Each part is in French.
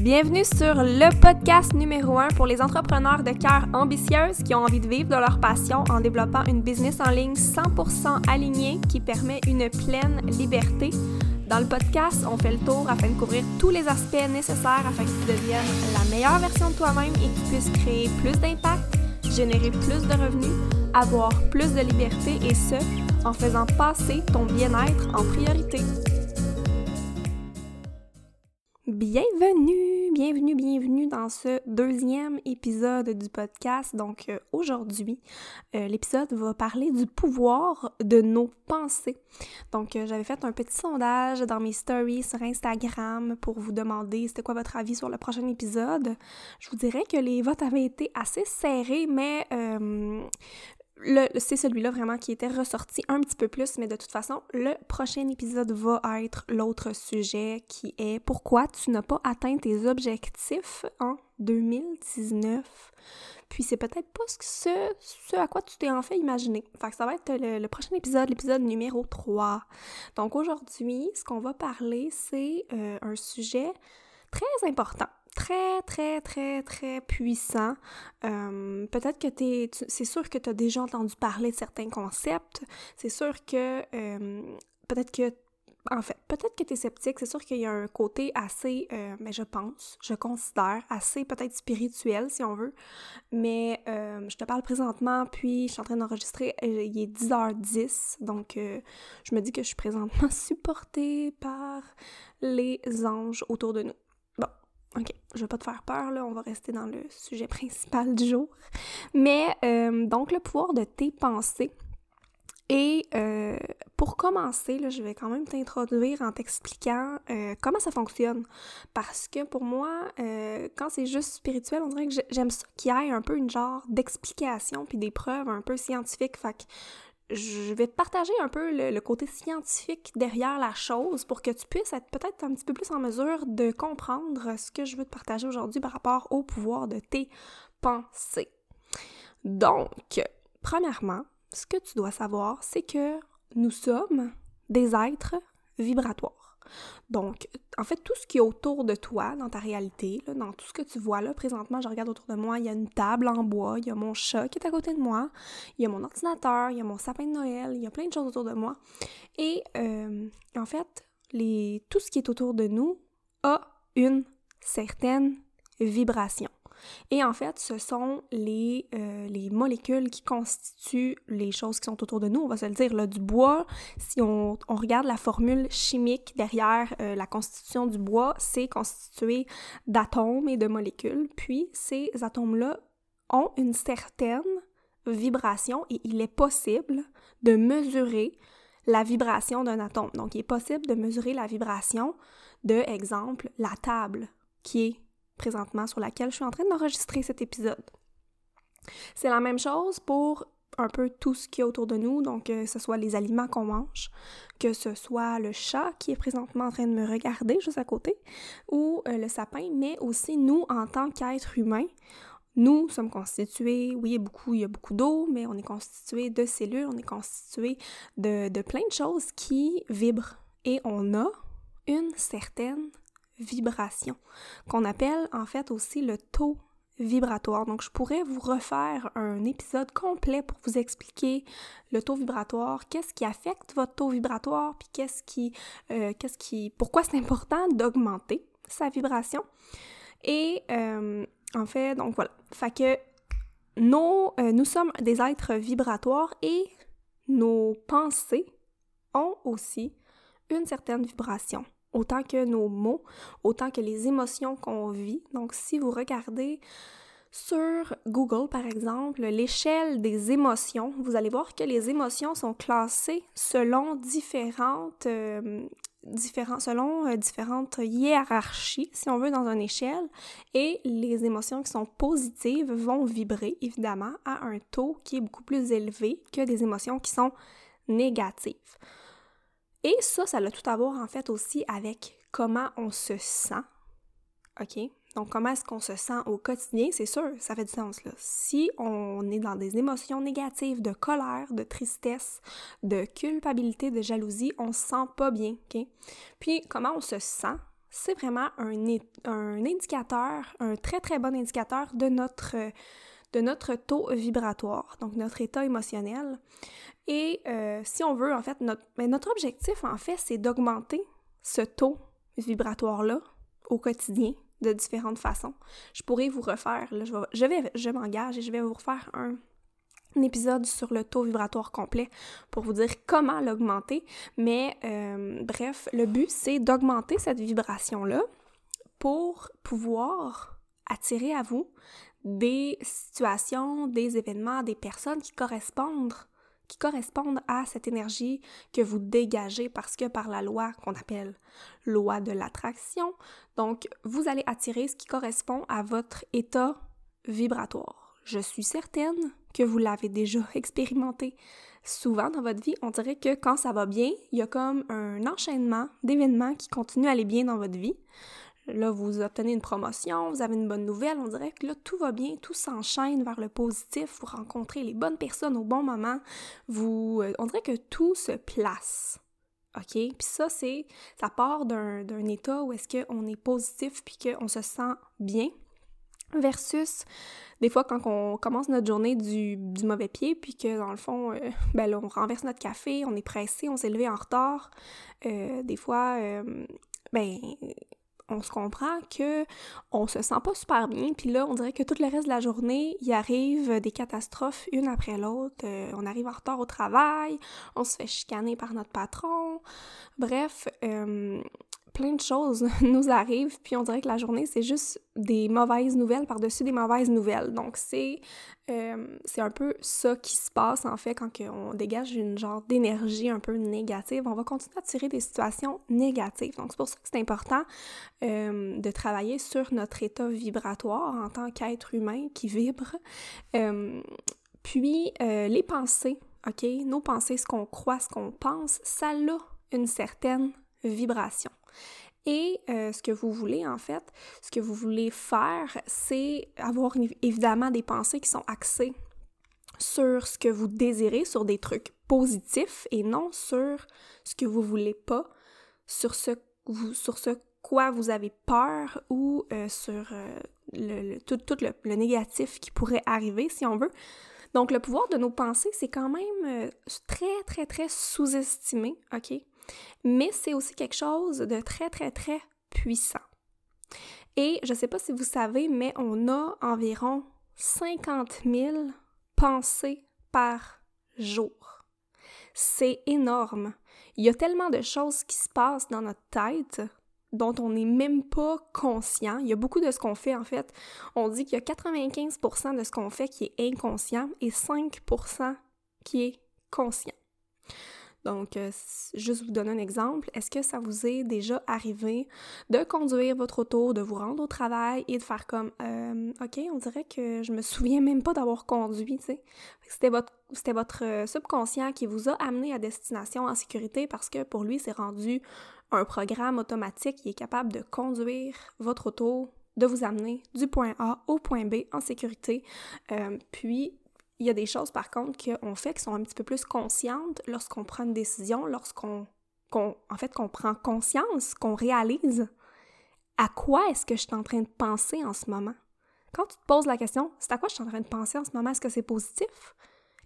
Bienvenue sur le podcast numéro 1 pour les entrepreneurs de cœur ambitieuses qui ont envie de vivre de leur passion en développant une business en ligne 100% alignée qui permet une pleine liberté. Dans le podcast, on fait le tour afin de couvrir tous les aspects nécessaires afin que tu deviennes la meilleure version de toi-même et que tu puisses créer plus d'impact, générer plus de revenus, avoir plus de liberté et ce, en faisant passer ton bien-être en priorité. Bienvenue, bienvenue, bienvenue dans ce deuxième épisode du podcast. Donc euh, aujourd'hui, euh, l'épisode va parler du pouvoir de nos pensées. Donc euh, j'avais fait un petit sondage dans mes stories sur Instagram pour vous demander c'était quoi votre avis sur le prochain épisode. Je vous dirais que les votes avaient été assez serrés, mais c'est celui-là vraiment qui était ressorti un petit peu plus, mais de toute façon, le prochain épisode va être l'autre sujet qui est pourquoi tu n'as pas atteint tes objectifs en 2019. Puis c'est peut-être pas ce, ce à quoi tu t'es en fait imaginé. Fait ça va être le, prochain épisode, l'épisode numéro 3. Donc aujourd'hui, ce qu'on va parler, c'est euh, un sujet très important très, très, très, très puissant. Euh, peut-être que tu c'est sûr que tu as déjà entendu parler de certains concepts. C'est sûr que euh, peut-être que en fait, peut-être que tu es sceptique, c'est sûr qu'il y a un côté assez, euh, mais je pense, je considère, assez peut-être spirituel si on veut, mais je te parle présentement, puis je suis en train d'enregistrer, il est 10h10, donc je me dis que je suis présentement supportée par les anges autour de nous. OK, je vais pas te faire peur, là, on va rester dans le sujet principal du jour. Mais euh, donc, le pouvoir de tes pensées. Et euh, pour commencer, là, je vais quand même t'introduire en t'expliquant euh, comment ça fonctionne. Parce que pour moi, quand c'est juste spirituel, on dirait que j'aime ça qu'il y ait un peu une genre d'explication puis des preuves un peu scientifiques. Fait que je vais te partager un peu le, côté scientifique derrière la chose pour que tu puisses être peut-être un petit peu plus en mesure de comprendre ce que je veux te partager aujourd'hui par rapport au pouvoir de tes pensées. Donc, premièrement, ce que tu dois savoir, c'est que nous sommes des êtres vibratoires. Donc, en fait, tout ce qui est autour de toi, dans ta réalité, dans tout ce que tu vois là, présentement, je regarde autour de moi, il y a une table en bois, il y a mon chat qui est à côté de moi, il y a mon ordinateur, il y a mon sapin de Noël, il y a plein de choses autour de moi. Et euh, en fait, tout ce qui est autour de nous a une certaine vibration. Et en fait, ce sont les, euh, les molécules qui constituent les choses qui sont autour de nous. On va se le dire, là, du bois, si on, on regarde la formule chimique derrière euh, la constitution du bois, c'est constitué d'atomes et de molécules. Puis ces atomes-là ont une certaine vibration et il est possible de mesurer la vibration d'un atome. Donc, il est possible de mesurer la vibration de, exemple, la table qui est présentement sur laquelle je suis en train d'enregistrer cet épisode. C'est la même chose pour un peu tout ce qui est autour de nous, donc que ce soit les aliments qu'on mange, que ce soit le chat qui est présentement en train de me regarder juste à côté, ou euh, le sapin, mais aussi nous en tant qu'êtres humains. Nous sommes constitués, oui, beaucoup, il y a beaucoup d'eau, mais on est constitué de cellules, on est constitué de, de plein de choses qui vibrent. Et on a une certaine vibration, qu'on appelle en fait aussi le taux vibratoire. Donc, je pourrais vous refaire un épisode complet pour vous expliquer le taux vibratoire, qu'est-ce qui affecte votre taux vibratoire, puis qu'est-ce qui, euh, qu'est-ce qui, pourquoi c'est important d'augmenter sa vibration. Et euh, en fait, donc voilà, fait que nos, euh, nous sommes des êtres vibratoires et nos pensées ont aussi une certaine vibration autant que nos mots, autant que les émotions qu'on vit. Donc, si vous regardez sur Google, par exemple, l'échelle des émotions, vous allez voir que les émotions sont classées selon différentes, euh, selon euh, différentes hiérarchies, si on veut, dans une échelle. Et les émotions qui sont positives vont vibrer, évidemment, à un taux qui est beaucoup plus élevé que des émotions qui sont négatives. Et ça, ça a tout à voir en fait aussi avec comment on se sent. OK? Donc, comment est-ce qu'on se sent au quotidien? C'est sûr, ça fait du sens, là. Si on est dans des émotions négatives, de colère, de tristesse, de culpabilité, de jalousie, on se sent pas bien, OK? Puis, comment on se sent? c'est vraiment un, un, indicateur, un très très bon indicateur de notre, de notre taux vibratoire, donc notre état émotionnel. Et euh, si on veut, en fait, notre, mais ben, notre objectif, en fait, c'est d'augmenter ce taux vibratoire-là au quotidien de différentes façons. Je pourrais vous refaire, je m'engage et je vais vous refaire un, épisode sur le taux vibratoire complet pour vous dire comment l'augmenter. Mais euh, bref, le but, c'est d'augmenter cette vibration-là pour pouvoir attirer à vous des situations, des événements, des personnes qui correspondent qui correspondent à cette énergie que vous dégagez parce que par la loi qu'on appelle loi de l'attraction, donc vous allez attirer ce qui correspond à votre état vibratoire. Je suis certaine que vous l'avez déjà expérimenté souvent dans votre vie. On dirait que quand ça va bien, il y a comme un enchaînement d'événements qui continuent à aller bien dans votre vie. Là, vous obtenez une promotion, vous avez une bonne nouvelle, on dirait que là, tout va bien, tout s'enchaîne vers le positif, vous rencontrez les bonnes personnes au bon moment, vous, euh, on dirait que tout se place. OK? Puis ça, c'est, ça part d'un, état où est-ce qu'on est positif puis qu'on se sent bien versus des fois quand on commence notre journée du, mauvais pied puis que dans le fond euh, ben on renverse notre café on est pressé on s'est levé en retard euh, des fois ben on se comprend que on se sent pas super bien, puis là, on dirait que tout le reste de la journée, il arrive des catastrophes une après l'autre. Euh, on arrive en retard au travail, on se fait chicaner par notre patron. Bref, euh, plein de choses nous arrivent, puis on dirait que la journée, c'est juste des mauvaises nouvelles par-dessus des mauvaises nouvelles. Donc, c'est euh, un peu ça qui se passe, en fait, quand on dégage une genre d'énergie un peu négative. On va continuer à tirer des situations négatives. Donc, c'est pour ça que c'est important euh, de travailler sur notre état vibratoire en tant qu'être humain qui vibre. Euh, puis, les pensées, OK? Nos pensées, ce qu'on croit, ce qu'on pense, ça a une certaine vibration. Et euh, ce que vous voulez, en fait, ce que vous voulez faire, c'est avoir évidemment des pensées qui sont axées sur ce que vous désirez, sur des trucs positifs et non sur ce que vous voulez pas, sur ce, sur ce quoi vous avez peur ou euh, sur euh, tout, tout le, le, négatif qui pourrait arriver, si on veut. Donc, le pouvoir de nos pensées, c'est quand même très, très, très sous-estimé, OK? Mais c'est aussi quelque chose de très, très, très puissant. Et je ne sais pas si vous savez, mais on a environ 50 000 pensées par jour. C'est énorme. Il y a tellement de choses qui se passent dans notre tête dont on n'est même pas conscient. Il y a beaucoup de ce qu'on fait, en fait. On dit qu'il y a 95% de ce qu'on fait qui est inconscient et 5% qui est conscient. Donc, euh, juste vous donner un exemple, est-ce que ça vous est déjà arrivé de conduire votre auto, de vous rendre au travail et de faire comme euh, OK, on dirait que je me souviens même pas d'avoir conduit, tu sais? C'était votre, euh, subconscient qui vous a amené à destination en sécurité parce que pour lui, c'est rendu un programme automatique qui est capable de conduire votre auto de vous amener du point A au point B en sécurité. puis il y a des choses, par contre, qu'on fait qui sont un petit peu plus conscientes lorsqu'on prend une décision, lorsqu'on, en fait, qu'on prend conscience, qu'on réalise à quoi est-ce que je suis en train de penser en ce moment. Quand tu te poses la question, c'est à quoi je suis en train de penser en ce moment? Est-ce que c'est positif?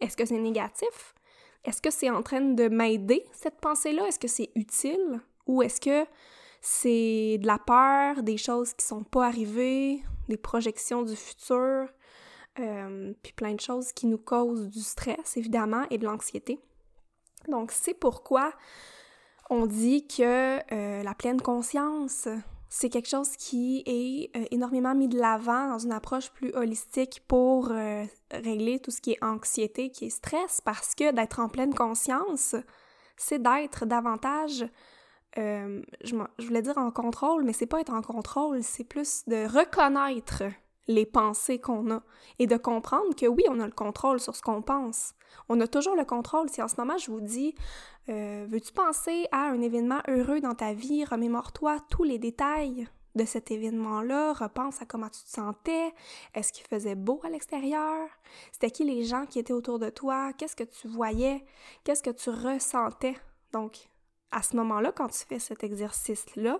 Est-ce que c'est négatif? Est-ce que c'est en train de m'aider, cette pensée-là? Est-ce que c'est utile? Ou est-ce que c'est de la peur, des choses qui sont pas arrivées, des projections du futur? Euh, puis plein de choses qui nous causent du stress, évidemment, et de l'anxiété. Donc, c'est pourquoi on dit que euh, la pleine conscience, c'est quelque chose qui est euh, énormément mis de l'avant dans une approche plus holistique pour régler tout ce qui est anxiété, qui est stress, parce que d'être en pleine conscience, c'est d'être davantage je, je, voulais dire en contrôle, mais c'est pas être en contrôle, c'est plus de reconnaître les pensées qu'on a et de comprendre que oui, on a le contrôle sur ce qu'on pense. On a toujours le contrôle. Si en ce moment je vous dis, euh, veux-tu penser à un événement heureux dans ta vie, remémore-toi tous les détails de cet événement-là, repense à comment tu te sentais, est-ce qu'il faisait beau à l'extérieur, c'était qui les gens qui étaient autour de toi, qu'est-ce que tu voyais, qu'est-ce que tu ressentais? Donc, à ce moment-là, quand tu fais cet exercice-là,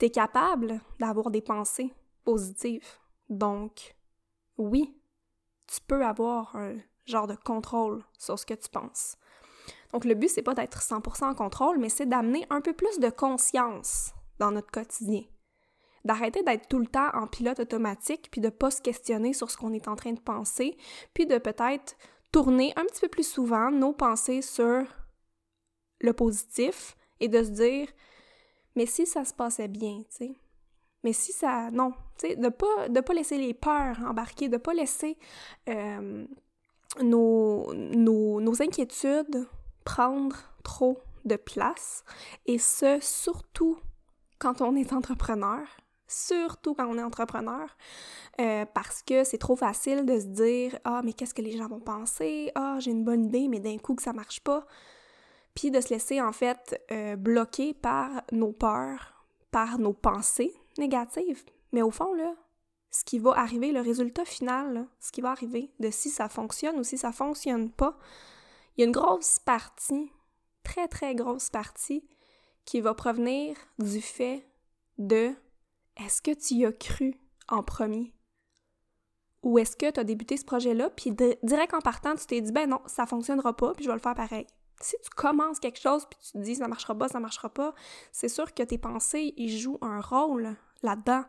tu es capable d'avoir des pensées positives. Donc, oui, tu peux avoir un genre de contrôle sur ce que tu penses. Donc, le but, c'est pas d'être 100% en contrôle, mais c'est d'amener un peu plus de conscience dans notre quotidien. D'arrêter d'être tout le temps en pilote automatique, puis de pas se questionner sur ce qu'on est en train de penser, puis de peut-être tourner un petit peu plus souvent nos pensées sur le positif et de se dire mais si ça se passait bien, tu sais. Mais si ça non, tu sais de pas de pas laisser les peurs embarquer, de pas laisser euh, nos, nos, nos inquiétudes prendre trop de place et ce surtout quand on est entrepreneur surtout quand on est entrepreneur, euh, parce que c'est trop facile de se dire Ah, mais qu'est-ce que les gens vont penser? Ah, j'ai une bonne idée, mais d'un coup que ça marche pas. Puis de se laisser en fait euh, bloquer par nos peurs, par nos pensées négatives. Mais au fond, là, ce qui va arriver, le résultat final, ce qui va arriver de si ça fonctionne ou si ça fonctionne pas, il y a une grosse partie, très très grosse partie, qui va provenir du fait de est-ce que tu y as cru en premier? Ou est-ce que tu as débuté ce projet-là, puis direct en partant, tu t'es dit, ben non, ça fonctionnera pas, puis je vais le faire pareil. Si tu commences quelque chose, puis tu te dis, ça marchera pas, ça marchera pas, c'est sûr que tes pensées, ils jouent un rôle là-dedans.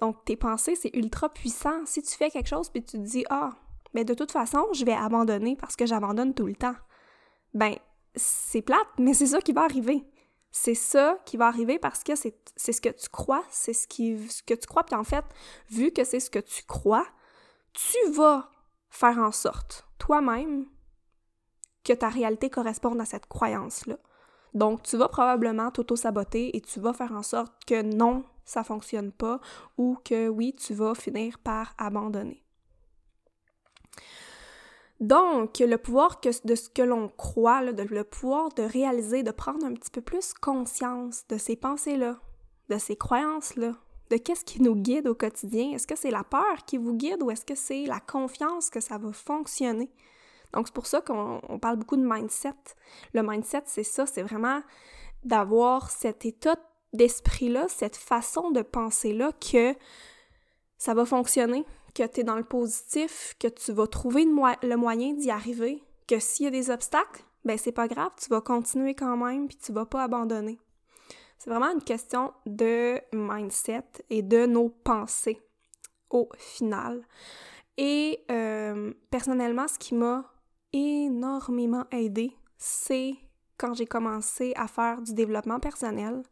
Donc, tes pensées, c'est ultra puissant. Si tu fais quelque chose, puis tu te dis, ah, mais de toute façon, je vais abandonner parce que j'abandonne tout le temps. Ben, c'est plate, mais c'est ça qui va arriver c'est ça qui va arriver parce que c'est ce que tu crois, c'est ce, ce que tu crois. Puis en fait, vu que c'est ce que tu crois, tu vas faire en sorte, toi-même, que ta réalité corresponde à cette croyance-là. Donc, tu vas probablement t'auto-saboter et tu vas faire en sorte que non, ça fonctionne pas ou que oui, tu vas finir par abandonner. Donc, le pouvoir de ce que l'on croit, le pouvoir de réaliser, de prendre un petit peu plus conscience de ces pensées-là, de ces croyances-là, de qu'est-ce qui nous guide au quotidien. Est-ce que c'est la peur qui vous guide ou est-ce que c'est la confiance que ça va fonctionner? Donc, c'est pour ça qu'on parle beaucoup de mindset. Le mindset, c'est ça, c'est vraiment d'avoir cet état d'esprit-là, cette façon de penser-là que ça va fonctionner, que tu es dans le positif, que tu vas trouver le moyen d'y arriver, que s'il y a des obstacles, ben c'est pas grave, tu vas continuer quand même, puis tu vas pas abandonner. C'est vraiment une question de mindset et de nos pensées au final. Et euh, personnellement, ce qui m'a énormément aidé, c'est quand j'ai commencé à faire du développement personnel.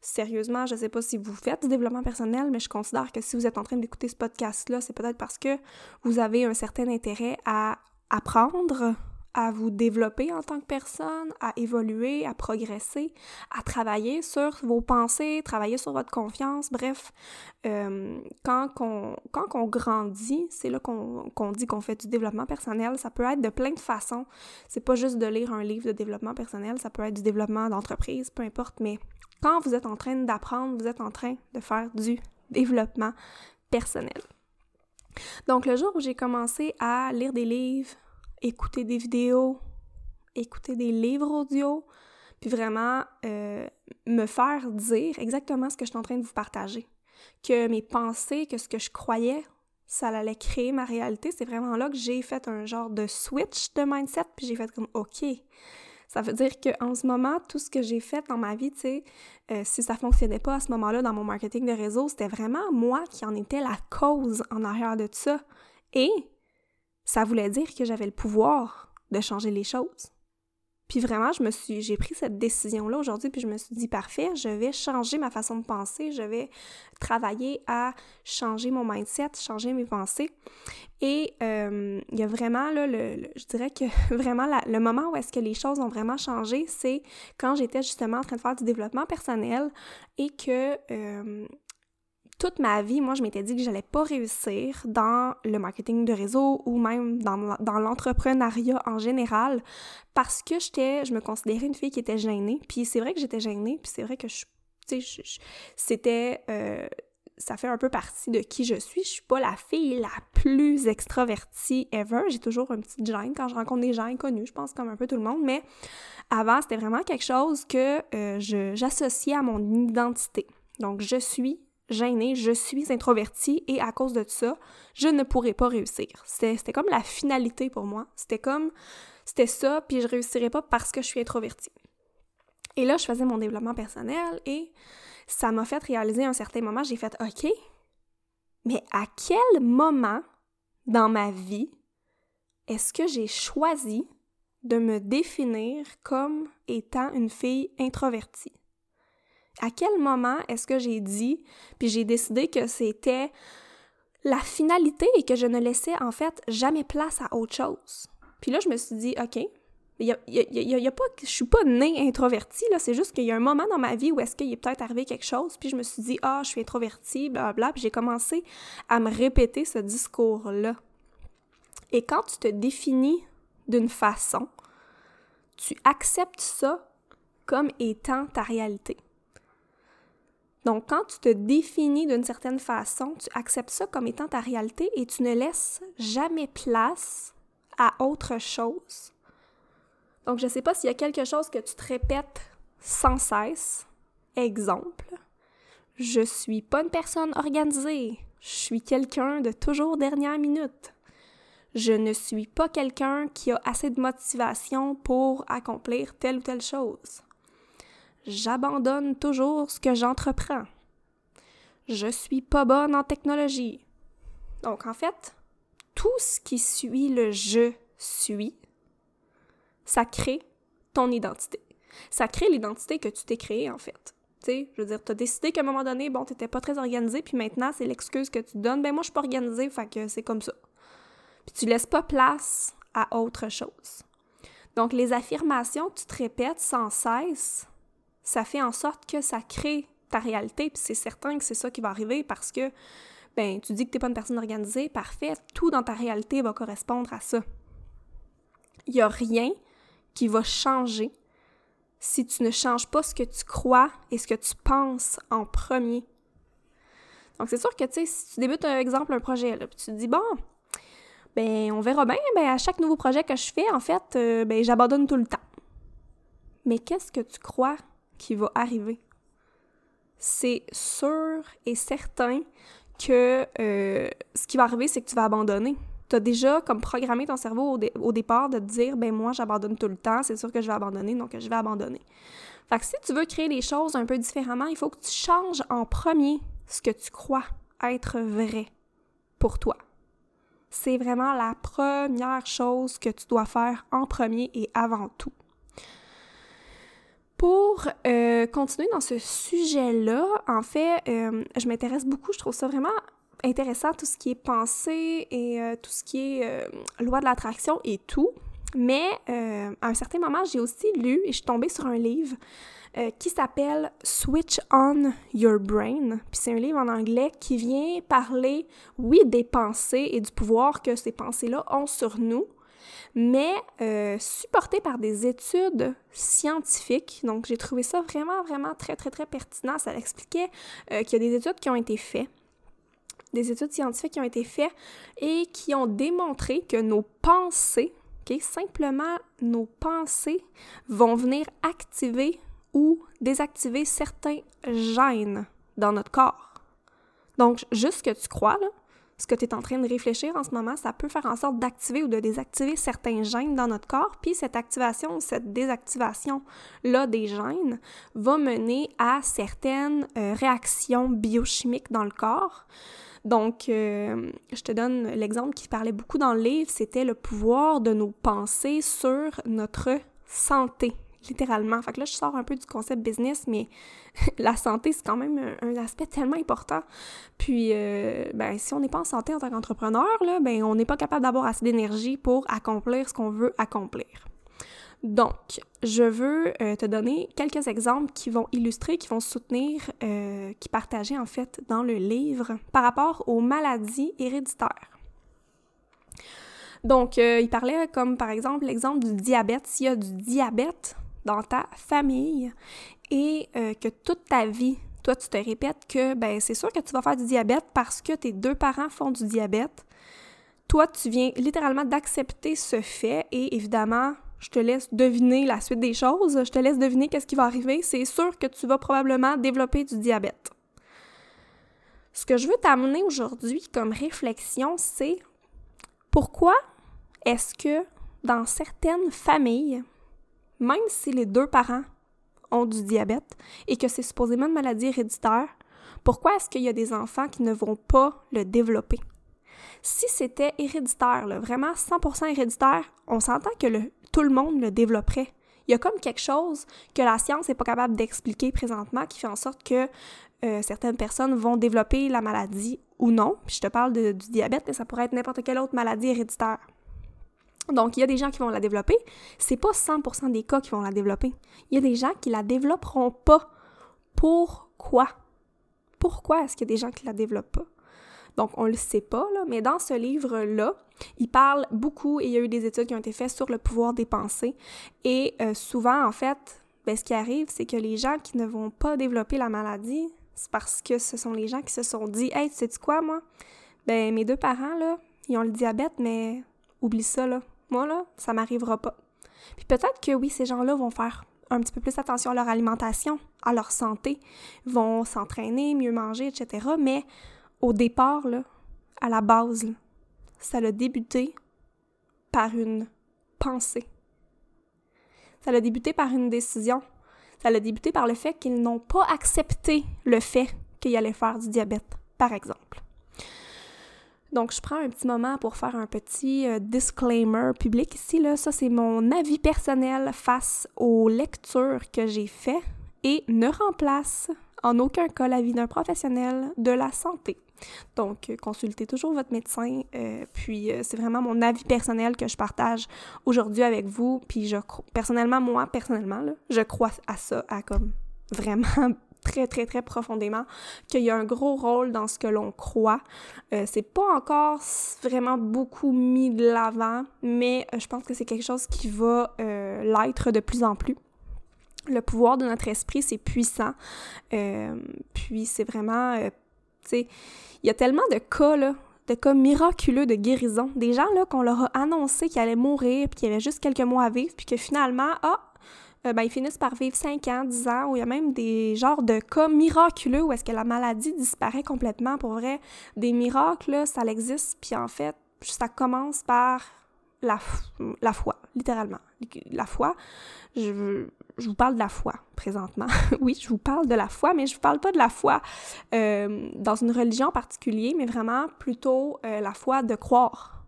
Sérieusement, je ne sais pas si vous faites du développement personnel, mais je considère que si vous êtes en train d'écouter ce podcast-là, c'est peut-être parce que vous avez un certain intérêt à apprendre, à vous développer en tant que personne, à évoluer, à progresser, à travailler sur vos pensées, travailler sur votre confiance. Bref, euh, quand, on, quand grandit, c'est là qu'on dit qu'on fait du développement personnel. Ça peut être de plein de façons. C'est pas juste de lire un livre de développement personnel, ça peut être du développement d'entreprise, peu importe, mais quand vous êtes en train d'apprendre, vous êtes en train de faire du développement personnel. Donc le jour où j'ai commencé à lire des livres, écouter des vidéos, écouter des livres audio, puis vraiment euh, me faire dire exactement ce que je suis en train de vous partager. Que mes pensées, que ce que je croyais, ça allait créer ma réalité. C'est vraiment là que j'ai fait un genre de switch de mindset, puis j'ai fait comme OK, ça veut dire qu'en ce moment, tout ce que j'ai fait dans ma vie, tu sais, euh, si ça fonctionnait pas à ce moment-là dans mon marketing de réseau, c'était vraiment moi qui en étais la cause en arrière de ça. Et ça voulait dire que j'avais le pouvoir de changer les choses. Puis vraiment, je me suis, j'ai pris cette décision-là aujourd'hui, puis je me suis dit, parfait, je vais changer ma façon de penser, je vais travailler à changer mon mindset, changer mes pensées. Et euh, il y a vraiment, là, le, je dirais que vraiment, le moment où est-ce que les choses ont vraiment changé, c'est quand j'étais justement en train de faire du développement personnel et que euh, toute ma vie, moi, je m'étais dit que j'allais pas réussir dans le marketing de réseau ou même dans, dans l'entrepreneuriat en général parce que j'étais, je me considérais une fille qui était gênée. Puis c'est vrai que j'étais gênée, puis c'est vrai que je, tu sais, c'était, euh, ça fait un peu partie de qui je suis. Je suis pas la fille la plus extravertie ever. J'ai toujours un petit gêne quand je rencontre des gens inconnus, je pense comme un peu tout le monde, mais avant, c'était vraiment quelque chose que euh, j'associais à mon identité. Donc, je suis gênée, je suis introvertie et à cause de ça, je ne pourrai pas réussir. C'était comme la finalité pour moi. C'était comme, c'était ça, puis je réussirais pas parce que je suis introvertie. Et là, je faisais mon développement personnel et ça m'a fait réaliser un certain moment, j'ai fait OK, mais à quel moment dans ma vie est-ce que j'ai choisi de me définir comme étant une fille introvertie? À quel moment est-ce que j'ai dit, puis j'ai décidé que c'était la finalité et que je ne laissais en fait jamais place à autre chose? Puis là, je me suis dit, OK, il y a, pas, je suis pas née introvertie, là, c'est juste qu'il y a un moment dans ma vie où est-ce qu'il est peut-être arrivé quelque chose, puis je me suis dit, ah, je suis introvertie, blablabla, puis j'ai commencé à me répéter ce discours-là. Et quand tu te définis d'une façon, tu acceptes ça comme étant ta réalité. Donc, quand tu te définis d'une certaine façon, tu acceptes ça comme étant ta réalité et tu ne laisses jamais place à autre chose. Donc, je ne sais pas s'il y a quelque chose que tu te répètes sans cesse. Exemple, je suis pas une personne organisée. Je suis quelqu'un de toujours dernière minute. Je ne suis pas quelqu'un qui a assez de motivation pour accomplir telle ou telle chose j'abandonne toujours ce que j'entreprends. Je suis pas bonne en technologie. Donc, en fait, tout ce qui suit le je suis, ça crée ton identité. Ça crée l'identité que tu t'es créée, en fait. Tu sais, je veux dire, t'as décidé qu'à un moment donné, bon, t'étais pas très organisé, puis maintenant, c'est l'excuse que tu donnes. Ben, moi, je suis pas organisée, fait que c'est comme ça. Puis tu laisses pas place à autre chose. Donc, les affirmations que tu te répètes sans cesse, ça fait en sorte que ça crée ta réalité, puis c'est certain que c'est ça qui va arriver parce que, ben, tu dis que t'es pas une personne organisée, parfait, tout dans ta réalité va correspondre à ça. Il y a rien qui va changer si tu ne changes pas ce que tu crois et ce que tu penses en premier. Donc, c'est sûr que, tu sais, si tu débutes, par exemple, un projet, là, puis tu te dis, bon, ben, on verra bien, ben, à chaque nouveau projet que je fais, en fait, euh, ben, j'abandonne tout le temps. Mais qu'est-ce que tu crois qui va arriver. C'est sûr et certain que euh, ce qui va arriver, c'est que tu vas abandonner. Tu as déjà comme programmé ton cerveau au, départ de te dire ben moi j'abandonne tout le temps, c'est sûr que je vais abandonner, donc je vais abandonner. Fait que si tu veux créer les choses un peu différemment, il faut que tu changes en premier ce que tu crois être vrai pour toi. C'est vraiment la première chose que tu dois faire en premier et avant tout. Pour euh, continuer dans ce sujet-là, en fait, euh, je m'intéresse beaucoup, je trouve ça vraiment intéressant, tout ce qui est pensée et euh, tout ce qui est loi de l'attraction et tout. Mais à un certain moment, j'ai aussi lu et je suis tombée sur un livre qui s'appelle Switch on Your Brain. Puis c'est un livre en anglais qui vient parler, oui, des pensées et du pouvoir que ces pensées-là ont sur nous, mais euh, supporté par des études scientifiques. Donc, j'ai trouvé ça vraiment, vraiment très, très, très pertinent. Ça expliquait euh, qu'il y a des études qui ont été faites, des études scientifiques qui ont été faites et qui ont démontré que nos pensées, ok, simplement nos pensées, vont venir activer ou désactiver certains gènes dans notre corps. Donc, juste ce que tu crois, là, ce que tu es en train de réfléchir en ce moment, ça peut faire en sorte d'activer ou de désactiver certains gènes dans notre corps, puis cette activation ou cette désactivation-là des gènes va mener à certaines euh, réactions biochimiques dans le corps. Donc, euh, je te donne l'exemple qui parlait beaucoup dans le livre, c'était le pouvoir de nos pensées sur notre santé littéralement. Fait que là, je sors un peu du concept business, mais la santé, c'est quand même un, aspect tellement important. Puis, euh, ben, si on n'est pas en santé en tant qu'entrepreneur, là, ben, on n'est pas capable d'avoir assez d'énergie pour accomplir ce qu'on veut accomplir. Donc, je veux euh, te donner quelques exemples qui vont illustrer, qui vont soutenir, euh, qui partageaient en fait dans le livre par rapport aux maladies héréditaires. Donc, il parlait comme par exemple l'exemple du diabète. S'il y a du diabète dans ta famille et euh, que toute ta vie, toi, tu te répètes que ben, c'est sûr que tu vas faire du diabète parce que tes deux parents font du diabète. Toi, tu viens littéralement d'accepter ce fait et évidemment, je te laisse deviner la suite des choses. Je te laisse deviner qu'est-ce qui va arriver. C'est sûr que tu vas probablement développer du diabète. Ce que je veux t'amener aujourd'hui comme réflexion, c'est pourquoi est-ce que dans certaines familles, même si les deux parents ont du diabète et que c'est supposément une maladie héréditaire, pourquoi est-ce qu'il y a des enfants qui ne vont pas le développer? Si c'était héréditaire, vraiment 100% héréditaire, on s'entend que tout le monde le développerait. Il y a comme quelque chose que la science n'est pas capable d'expliquer présentement qui fait en sorte que euh, certaines personnes vont développer la maladie ou non. je te parle du diabète, mais ça pourrait être n'importe quelle autre maladie héréditaire. Donc, il y a des gens qui vont la développer. C'est pas 100% des cas qui vont la développer. Il y a des gens qui la développeront pas. Pourquoi? Pourquoi est-ce qu'il y a des gens qui la développent pas? Donc, on le sait pas, mais dans ce livre-là, il parle beaucoup, et il y a eu des études qui ont été faites sur le pouvoir des pensées. Et euh, souvent, en fait, ben, ce qui arrive, c'est que les gens qui ne vont pas développer la maladie, c'est parce que ce sont les gens qui se sont dit Hey, tu sais quoi, moi? Ben, mes deux parents, là, ils ont le diabète, mais oublie ça, là. Là, ça m'arrivera pas. Puis peut-être que oui, ces gens-là vont faire un petit peu plus attention à leur alimentation, à leur santé, vont s'entraîner, mieux manger, etc. Mais au départ, là, à la base, ça a débuté par une pensée. Ça a débuté par une décision. Ça a débuté par le fait qu'ils n'ont pas accepté le fait qu'ils allaient faire du diabète, par exemple. Donc, je prends un petit moment pour faire un petit euh, disclaimer public ici. Là. Ça, c'est mon avis personnel face aux lectures que j'ai faites et ne remplace en aucun cas l'avis d'un professionnel de la santé. Donc, euh, consultez toujours votre médecin. Euh, puis, c'est vraiment mon avis personnel que je partage aujourd'hui avec vous. Puis, je, personnellement, moi, personnellement, je crois à ça, à comme vraiment très, très, très profondément qu'il y a un gros rôle dans ce que l'on croit. Euh, c'est pas encore vraiment beaucoup mis de l'avant, mais euh, je pense que c'est quelque chose qui va euh, l'être de plus en plus. Le pouvoir de notre esprit, c'est puissant. puis c'est vraiment, tu sais, il y a tellement de cas, là, de cas miraculeux de guérison. Des gens, là, qu'on leur a annoncé qu'ils allaient mourir, puis qu'il y avait juste quelques mois à vivre, puis que finalement, ah, euh, ben, ils finissent par vivre 5 ans, 10 ans, où il y a même des genres de cas miraculeux où est-ce que la maladie disparaît complètement. Pour vrai, des miracles, ça existe, puis en fait, ça commence par la, foi, littéralement. La foi, je, vous parle de la foi présentement. oui, je vous parle de la foi, mais je vous parle pas de la foi euh, dans une religion en particulier, mais vraiment plutôt euh, la foi de croire.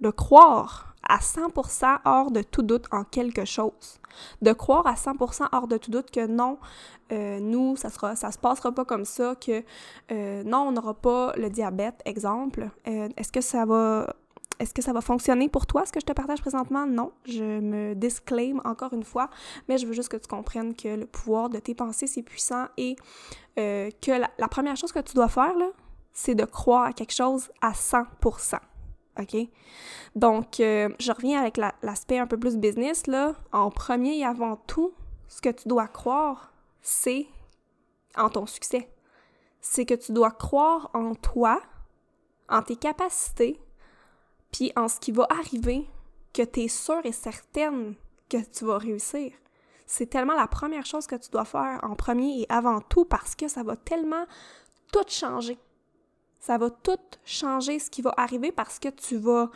De croire à 100% hors de tout doute en quelque chose. De croire à 100% hors de tout doute que non, euh, nous, ça sera, ça se passera pas comme ça, que euh, non, on n'aura pas le diabète, exemple. Euh, est-ce que ça va est-ce que ça va fonctionner pour toi, ce que je te partage présentement? Non, je me disclaim encore une fois, mais je veux juste que tu comprennes que le pouvoir de tes pensées, c'est puissant et que la, première chose que tu dois faire, c'est de croire à quelque chose à 100%. OK? Donc, euh, je reviens avec l'aspect un peu plus business, là. En premier et avant tout, ce que tu dois croire, c'est en ton succès. C'est que tu dois croire en toi, en tes capacités, puis en ce qui va arriver, que tu es sûre et certaine que tu vas réussir. C'est tellement la première chose que tu dois faire en premier et avant tout parce que ça va tellement tout changer. Ça va tout changer ce qui va arriver parce que tu vas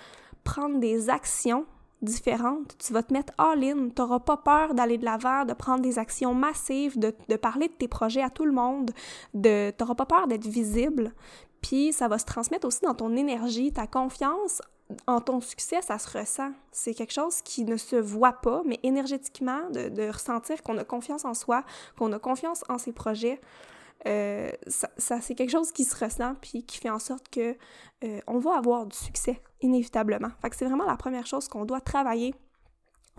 prendre des actions différentes, tu vas te mettre all-in, tu n'auras pas peur d'aller de l'avant, de prendre des actions massives, de, parler de tes projets à tout le monde, de, tu n'auras pas peur d'être visible, puis ça va se transmettre aussi dans ton énergie, ta confiance. En ton succès, ça se ressent. C'est quelque chose qui ne se voit pas, mais énergétiquement, de, de ressentir qu'on a confiance en soi, qu'on a confiance en ses projets, euh, ça, c'est quelque chose qui se ressent puis qui fait en sorte que euh, on va avoir du succès inévitablement. Fait c'est vraiment la première chose qu'on doit travailler.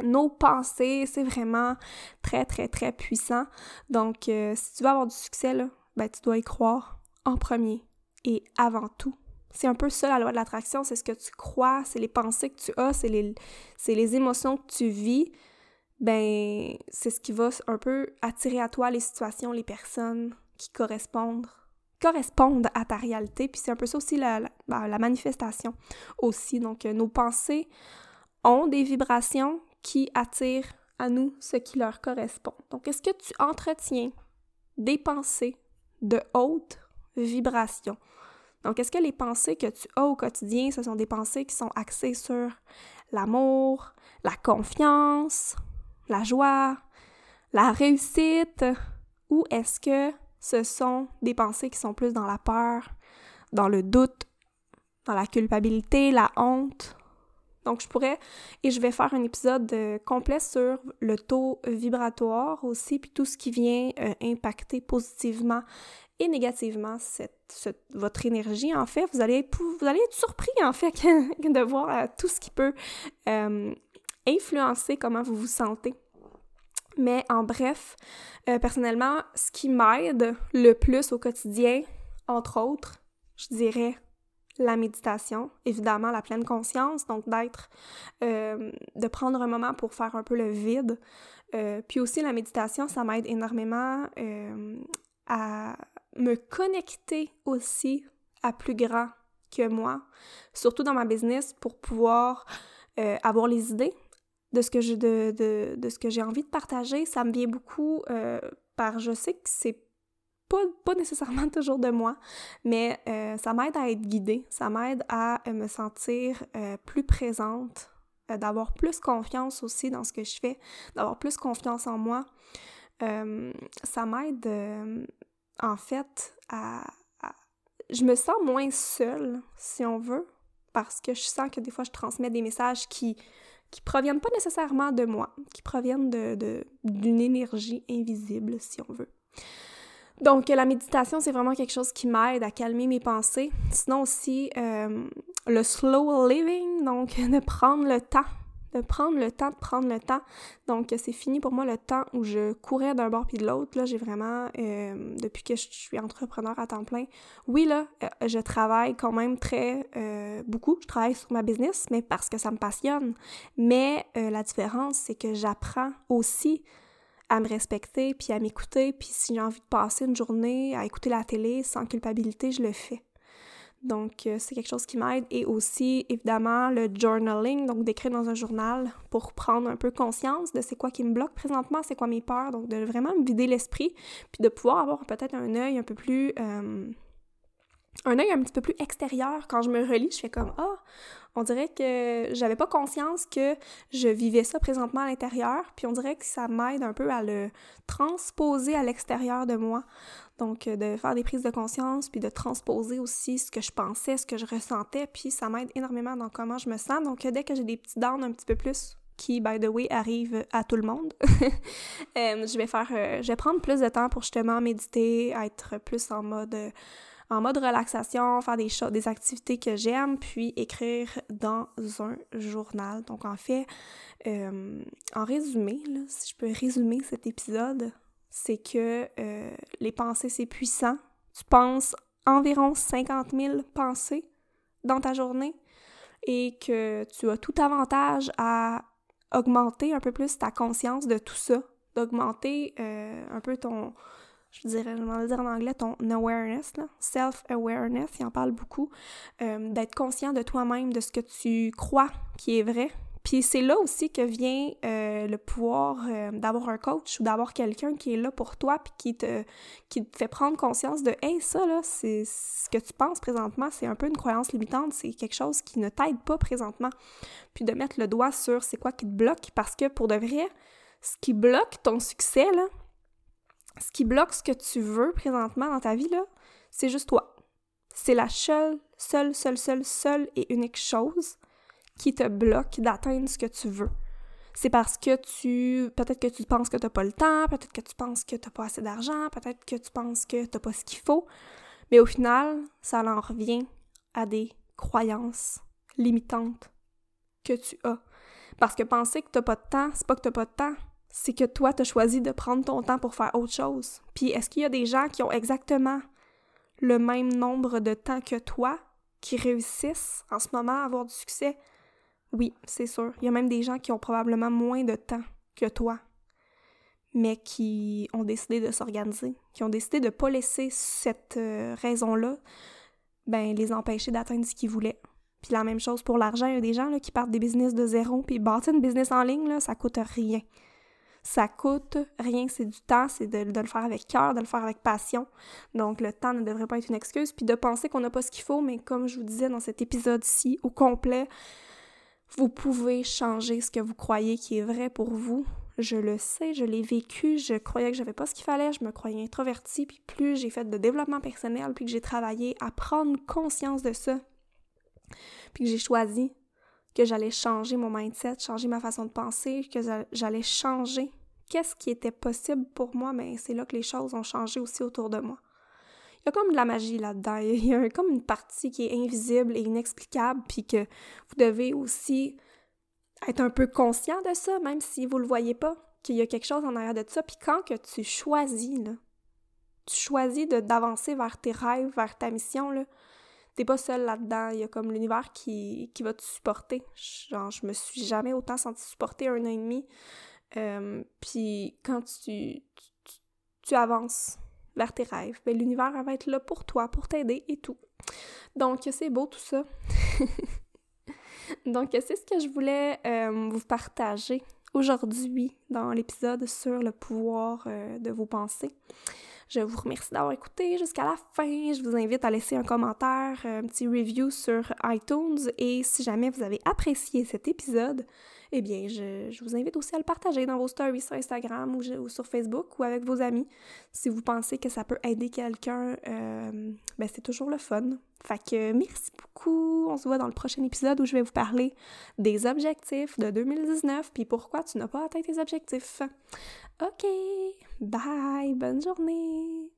Nos pensées, c'est vraiment très très très puissant. Donc euh, si tu veux avoir du succès là, ben tu dois y croire en premier et avant tout. C'est un peu ça la loi de l'attraction, c'est ce que tu crois, c'est les pensées que tu as, c'est les, les émotions que tu vis ben c'est ce qui va un peu attirer à toi les situations, les personnes, correspondent correspondent à ta réalité. Puis c'est un peu ça aussi la, la, ben, manifestation aussi. Donc euh, nos pensées ont des vibrations qui attirent à nous ce qui leur correspond. Donc est-ce que tu entretiens des pensées de haute vibration? Donc, est-ce que les pensées que tu as au quotidien, ce sont des pensées qui sont axées sur l'amour, la confiance, la joie, la réussite, ou est-ce que ce sont des pensées qui sont plus dans la peur, dans le doute, dans la culpabilité, la honte? Donc, je pourrais, et je vais faire un épisode euh, complet sur le taux vibratoire aussi, puis tout ce qui vient euh, impacter positivement et négativement votre énergie. En fait, vous allez, être, vous allez être surpris, en fait, de voir euh, tout ce qui peut influencer comment vous vous sentez. Mais en bref, personnellement, ce qui m'aide le plus au quotidien, entre autres, je dirais la méditation, évidemment la pleine conscience, donc d'être, euh, de prendre un moment pour faire un peu le vide. Euh, puis aussi la méditation, ça m'aide énormément euh, à me connecter aussi à plus grand que moi, surtout dans ma business pour pouvoir avoir les idées de ce que je de, de, de ce que j'ai envie de partager. Ça me vient beaucoup par je sais que c'est pas, nécessairement toujours de moi, mais euh, ça m'aide à être guidée, ça m'aide à euh, me sentir euh, plus présente, d'avoir plus confiance aussi dans ce que je fais, d'avoir plus confiance en moi. ça m'aide en fait à, Je me sens moins seule, si on veut, parce que je sens que des fois je transmets des messages qui qui proviennent pas nécessairement de moi, qui proviennent de d'une énergie invisible, si on veut. Donc, la méditation, c'est vraiment quelque chose qui m'aide à calmer mes pensées. Sinon aussi, euh, le slow living, donc de prendre le temps, de prendre le temps, de prendre le temps. Donc, c'est fini pour moi le temps où je courais d'un bord puis de l'autre. Là, j'ai vraiment, euh, depuis que je suis entrepreneur à temps plein, oui, là, euh, je travaille quand même très beaucoup. Je travaille sur ma business, mais parce que ça me passionne. Mais la différence, c'est que j'apprends aussi à me respecter, puis à m'écouter, puis si j'ai envie de passer une journée à écouter la télé sans culpabilité, je le fais. Donc, euh, c'est quelque chose qui m'aide. Et aussi, évidemment, le journaling, donc d'écrire dans un journal pour prendre un peu conscience de c'est quoi qui me bloque présentement, c'est quoi mes peurs, donc de vraiment me vider l'esprit, puis de pouvoir avoir peut-être un œil un peu plus... Euh, un œil un petit peu plus extérieur. Quand je me relis, je fais comme « Ah, on dirait que j'avais pas conscience que je vivais ça présentement à l'intérieur, puis on dirait que ça m'aide un peu à le transposer à l'extérieur de moi. Donc, euh, de faire des prises de conscience, puis de transposer aussi ce que je pensais, ce que je ressentais, puis ça m'aide énormément dans comment je me sens. Donc, dès que j'ai des petits downs un petit peu plus, qui, by the way, arrivent à tout le monde, euh, je vais faire, euh, je vais prendre plus de temps pour justement méditer, être plus en mode en mode relaxation, faire des, choses, des activités que j'aime, puis écrire dans un journal. Donc en fait, euh, en résumé, si je peux résumer cet épisode, c'est que euh, les pensées, c'est puissant. Tu penses environ 50 000 pensées dans ta journée et que tu as tout avantage à augmenter un peu plus ta conscience de tout ça, d'augmenter euh, un peu ton, je dirais, je vais dire en anglais, ton awareness, self-awareness, il en parle beaucoup, euh, d'être conscient de toi-même, de ce que tu crois qui est vrai. Puis c'est là aussi que vient euh, le pouvoir euh, d'avoir un coach ou d'avoir quelqu'un qui est là pour toi puis qui te, qui te fait prendre conscience de « Hey, ça, là, c'est ce que tu penses présentement, c'est un peu une croyance limitante, c'est quelque chose qui ne t'aide pas présentement. » Puis de mettre le doigt sur c'est quoi qui te bloque parce que pour de vrai, ce qui bloque ton succès, là, ce qui bloque ce que tu veux présentement dans ta vie, là, c'est juste toi. C'est la seule, seule, seule, seule, seule et unique chose qui te bloque d'atteindre ce que tu veux. C'est parce que tu. Peut-être que tu penses que tu n'as pas le temps, peut-être que tu penses que tu n'as pas assez d'argent, peut-être que tu penses que tu n'as pas ce qu'il faut. Mais au final, ça en revient à des croyances limitantes que tu as. Parce que penser que tu n'as pas de temps, c'est pas que tu n'as pas de temps, c'est que toi, tu as choisi de prendre ton temps pour faire autre chose. Puis est-ce qu'il y a des gens qui ont exactement le même nombre de temps que toi qui réussissent en ce moment à avoir du succès? Oui, c'est sûr. Il y a même des gens qui ont probablement moins de temps que toi, mais qui ont décidé de s'organiser, qui ont décidé de ne pas laisser cette euh, raison-là ben, les empêcher d'atteindre ce qu'ils voulaient. Puis la même chose pour l'argent, il y a des gens qui partent des business de zéro, puis bâtir une business en ligne, ça coûte rien Ça coûte rien, c'est du temps, c'est de, le faire avec cœur, de le faire avec passion. Donc le temps ne devrait pas être une excuse. Puis de penser qu'on n'a pas ce qu'il faut, mais comme je vous disais dans cet épisode-ci, au complet, vous pouvez changer ce que vous croyez qui est vrai pour vous. Je le sais, je l'ai vécu, je croyais que j'avais pas ce qu'il fallait, je me croyais introvertie, puis plus j'ai fait de développement personnel, puis que j'ai travaillé à prendre conscience de ça, puis que j'ai choisi que j'allais changer mon mindset, changer ma façon de penser, que j'allais changer qu'est-ce qui était possible pour moi, mais c'est là que les choses ont changé aussi autour de moi. Il y a comme de la magie là-dedans, il y a comme une partie qui est invisible et inexplicable, puis que vous devez aussi être un peu conscient de ça, même si vous le voyez pas, qu'il y a quelque chose en arrière de ça. Puis quand que tu choisis, là, tu choisis d'avancer vers tes rêves, vers ta mission, là, t'es pas seul là-dedans. Il y a comme l'univers qui, qui va te supporter. Genre, je me suis jamais autant sentie supporter un an et demi. Euh, puis quand tu, avances vers tes rêves, ben, l'univers va être là pour toi, pour t'aider et tout. Donc, c'est beau tout ça. Donc, c'est ce que je voulais euh, vous partager aujourd'hui dans l'épisode sur le pouvoir euh, de vos pensées. Je vous remercie d'avoir écouté jusqu'à la fin. Je vous invite à laisser un commentaire, un petit review sur iTunes et si jamais vous avez apprécié cet épisode, eh bien, je, vous invite aussi à le partager dans vos stories sur Instagram ou, sur Facebook ou avec vos amis. Si vous pensez que ça peut aider quelqu'un, euh, ben c'est toujours le fun. Fait que merci beaucoup. On se voit dans le prochain épisode où je vais vous parler des objectifs de 2019 puis pourquoi tu n'as pas atteint tes objectifs. OK, bye, bonne journée.